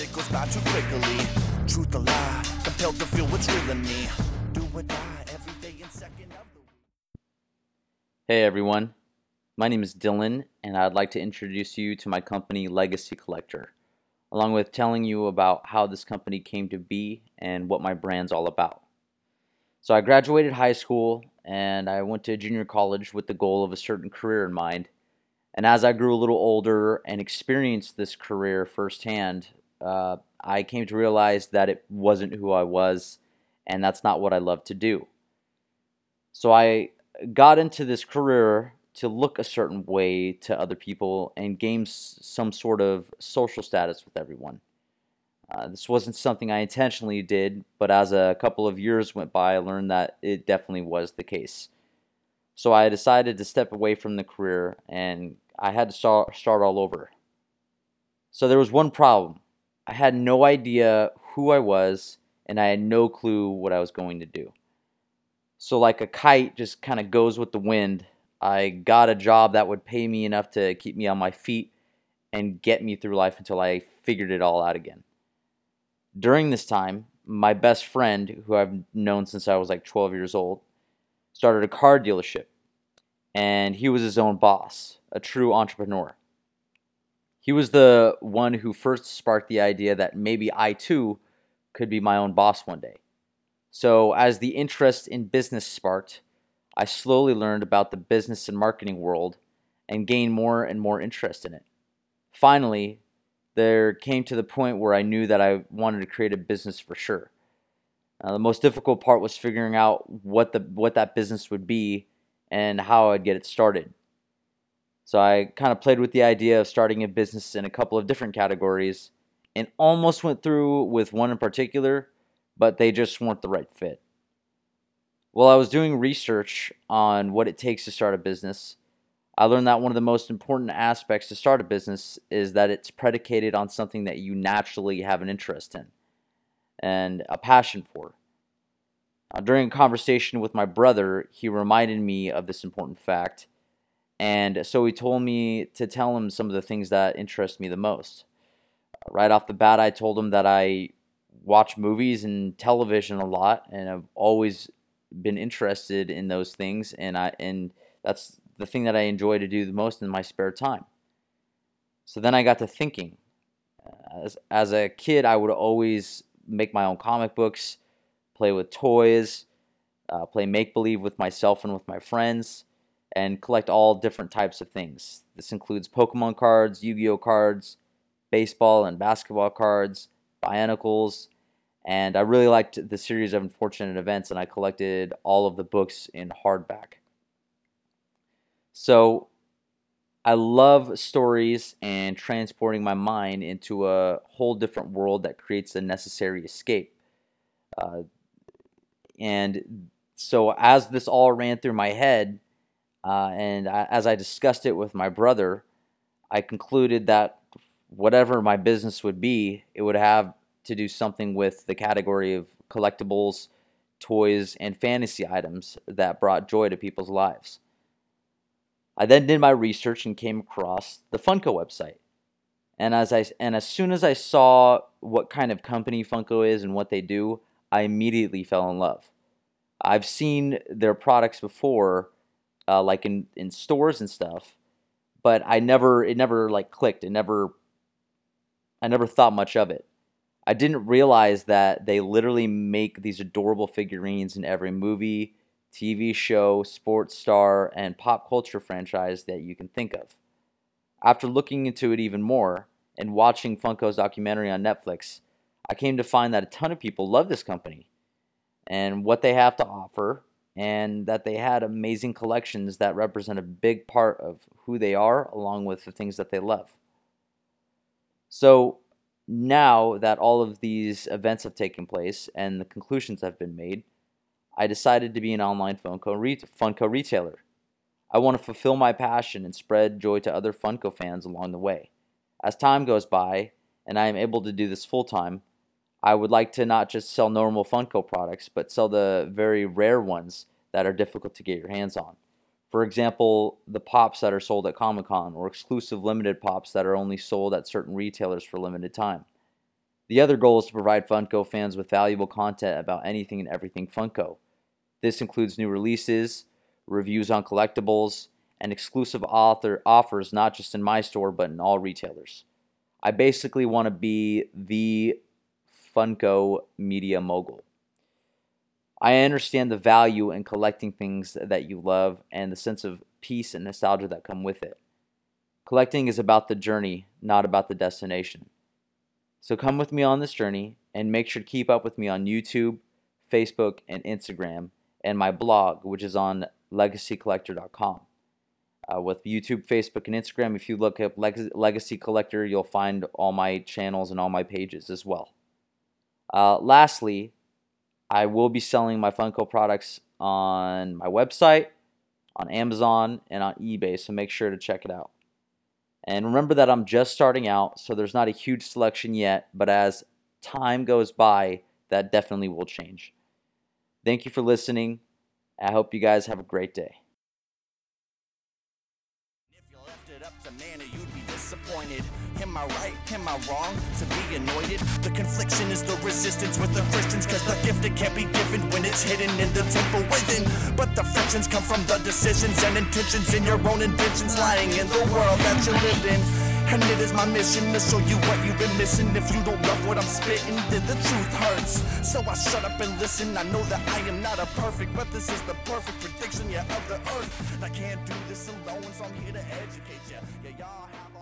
it goes by too quickly. Truth a lie, compelled to feel what's real in me. Do or die every day and second of the week. Hey everyone, my name is Dylan, and I'd like to introduce you to my company Legacy Collector, along with telling you about how this company came to be and what my brand's all about. So, I graduated high school and I went to junior college with the goal of a certain career in mind. And as I grew a little older and experienced this career firsthand, uh, I came to realize that it wasn't who I was, and that's not what I love to do. So I got into this career to look a certain way to other people and gain some sort of social status with everyone. Uh, this wasn't something I intentionally did, but as a couple of years went by, I learned that it definitely was the case. So I decided to step away from the career and I had to start, start all over. So there was one problem I had no idea who I was and I had no clue what I was going to do. So, like a kite just kind of goes with the wind, I got a job that would pay me enough to keep me on my feet and get me through life until I figured it all out again. During this time, my best friend, who I've known since I was like 12 years old, started a car dealership. And he was his own boss, a true entrepreneur. He was the one who first sparked the idea that maybe I too could be my own boss one day. So, as the interest in business sparked, I slowly learned about the business and marketing world and gained more and more interest in it. Finally, there came to the point where I knew that I wanted to create a business for sure. Uh, the most difficult part was figuring out what the what that business would be and how I'd get it started. So I kind of played with the idea of starting a business in a couple of different categories and almost went through with one in particular, but they just weren't the right fit. While I was doing research on what it takes to start a business, I learned that one of the most important aspects to start a business is that it's predicated on something that you naturally have an interest in and a passion for. Uh, during a conversation with my brother, he reminded me of this important fact, and so he told me to tell him some of the things that interest me the most. Right off the bat, I told him that I watch movies and television a lot, and I've always been interested in those things, and I and that's the thing that I enjoy to do the most in my spare time. So then I got to thinking. As, as a kid, I would always make my own comic books, play with toys, uh, play make believe with myself and with my friends, and collect all different types of things. This includes Pokemon cards, Yu Gi Oh cards, baseball and basketball cards, Bionicles, and I really liked the series of Unfortunate Events, and I collected all of the books in hardback. So I love stories and transporting my mind into a whole different world that creates a necessary escape. Uh, and so, as this all ran through my head, uh, and I, as I discussed it with my brother, I concluded that whatever my business would be, it would have to do something with the category of collectibles, toys, and fantasy items that brought joy to people's lives. I then did my research and came across the Funko website. And as I and as soon as I saw what kind of company Funko is and what they do, I immediately fell in love. I've seen their products before, uh, like in, in stores and stuff, but I never it never like clicked. It never I never thought much of it. I didn't realize that they literally make these adorable figurines in every movie, TV show, sports star, and pop culture franchise that you can think of. After looking into it even more and watching Funko's documentary on Netflix, I came to find that a ton of people love this company and what they have to offer, and that they had amazing collections that represent a big part of who they are, along with the things that they love. So, now that all of these events have taken place and the conclusions have been made, I decided to be an online Funko, re- Funko retailer. I want to fulfill my passion and spread joy to other Funko fans along the way. As time goes by and I am able to do this full time, I would like to not just sell normal Funko products, but sell the very rare ones that are difficult to get your hands on. For example, the pops that are sold at Comic Con, or exclusive limited pops that are only sold at certain retailers for limited time. The other goal is to provide Funko fans with valuable content about anything and everything Funko. This includes new releases, reviews on collectibles, and exclusive author offers not just in my store but in all retailers. I basically want to be the Funko media mogul. I understand the value in collecting things that you love and the sense of peace and nostalgia that come with it. Collecting is about the journey, not about the destination. So come with me on this journey and make sure to keep up with me on YouTube, Facebook, and Instagram, and my blog, which is on legacycollector.com. Uh, with YouTube, Facebook, and Instagram, if you look up Leg- Legacy Collector, you'll find all my channels and all my pages as well. Uh, lastly, I will be selling my Funko products on my website, on Amazon, and on eBay, so make sure to check it out. And remember that I'm just starting out, so there's not a huge selection yet, but as time goes by, that definitely will change. Thank you for listening. I hope you guys have a great day. Disappointed. Am I right? Am I wrong? To be anointed? The confliction is the resistance with the Christians, cause the gift it can't be given when it's hidden in the temple within. But the frictions come from the decisions and intentions in your own inventions lying in the world that you live in. And it is my mission to show you what you've been missing. If you don't love what I'm spitting, then the truth hurts. So I shut up and listen. I know that I am not a perfect, but this is the perfect prediction, yeah, of the earth. I can't do this alone, so I'm here to educate you. Yeah, y'all have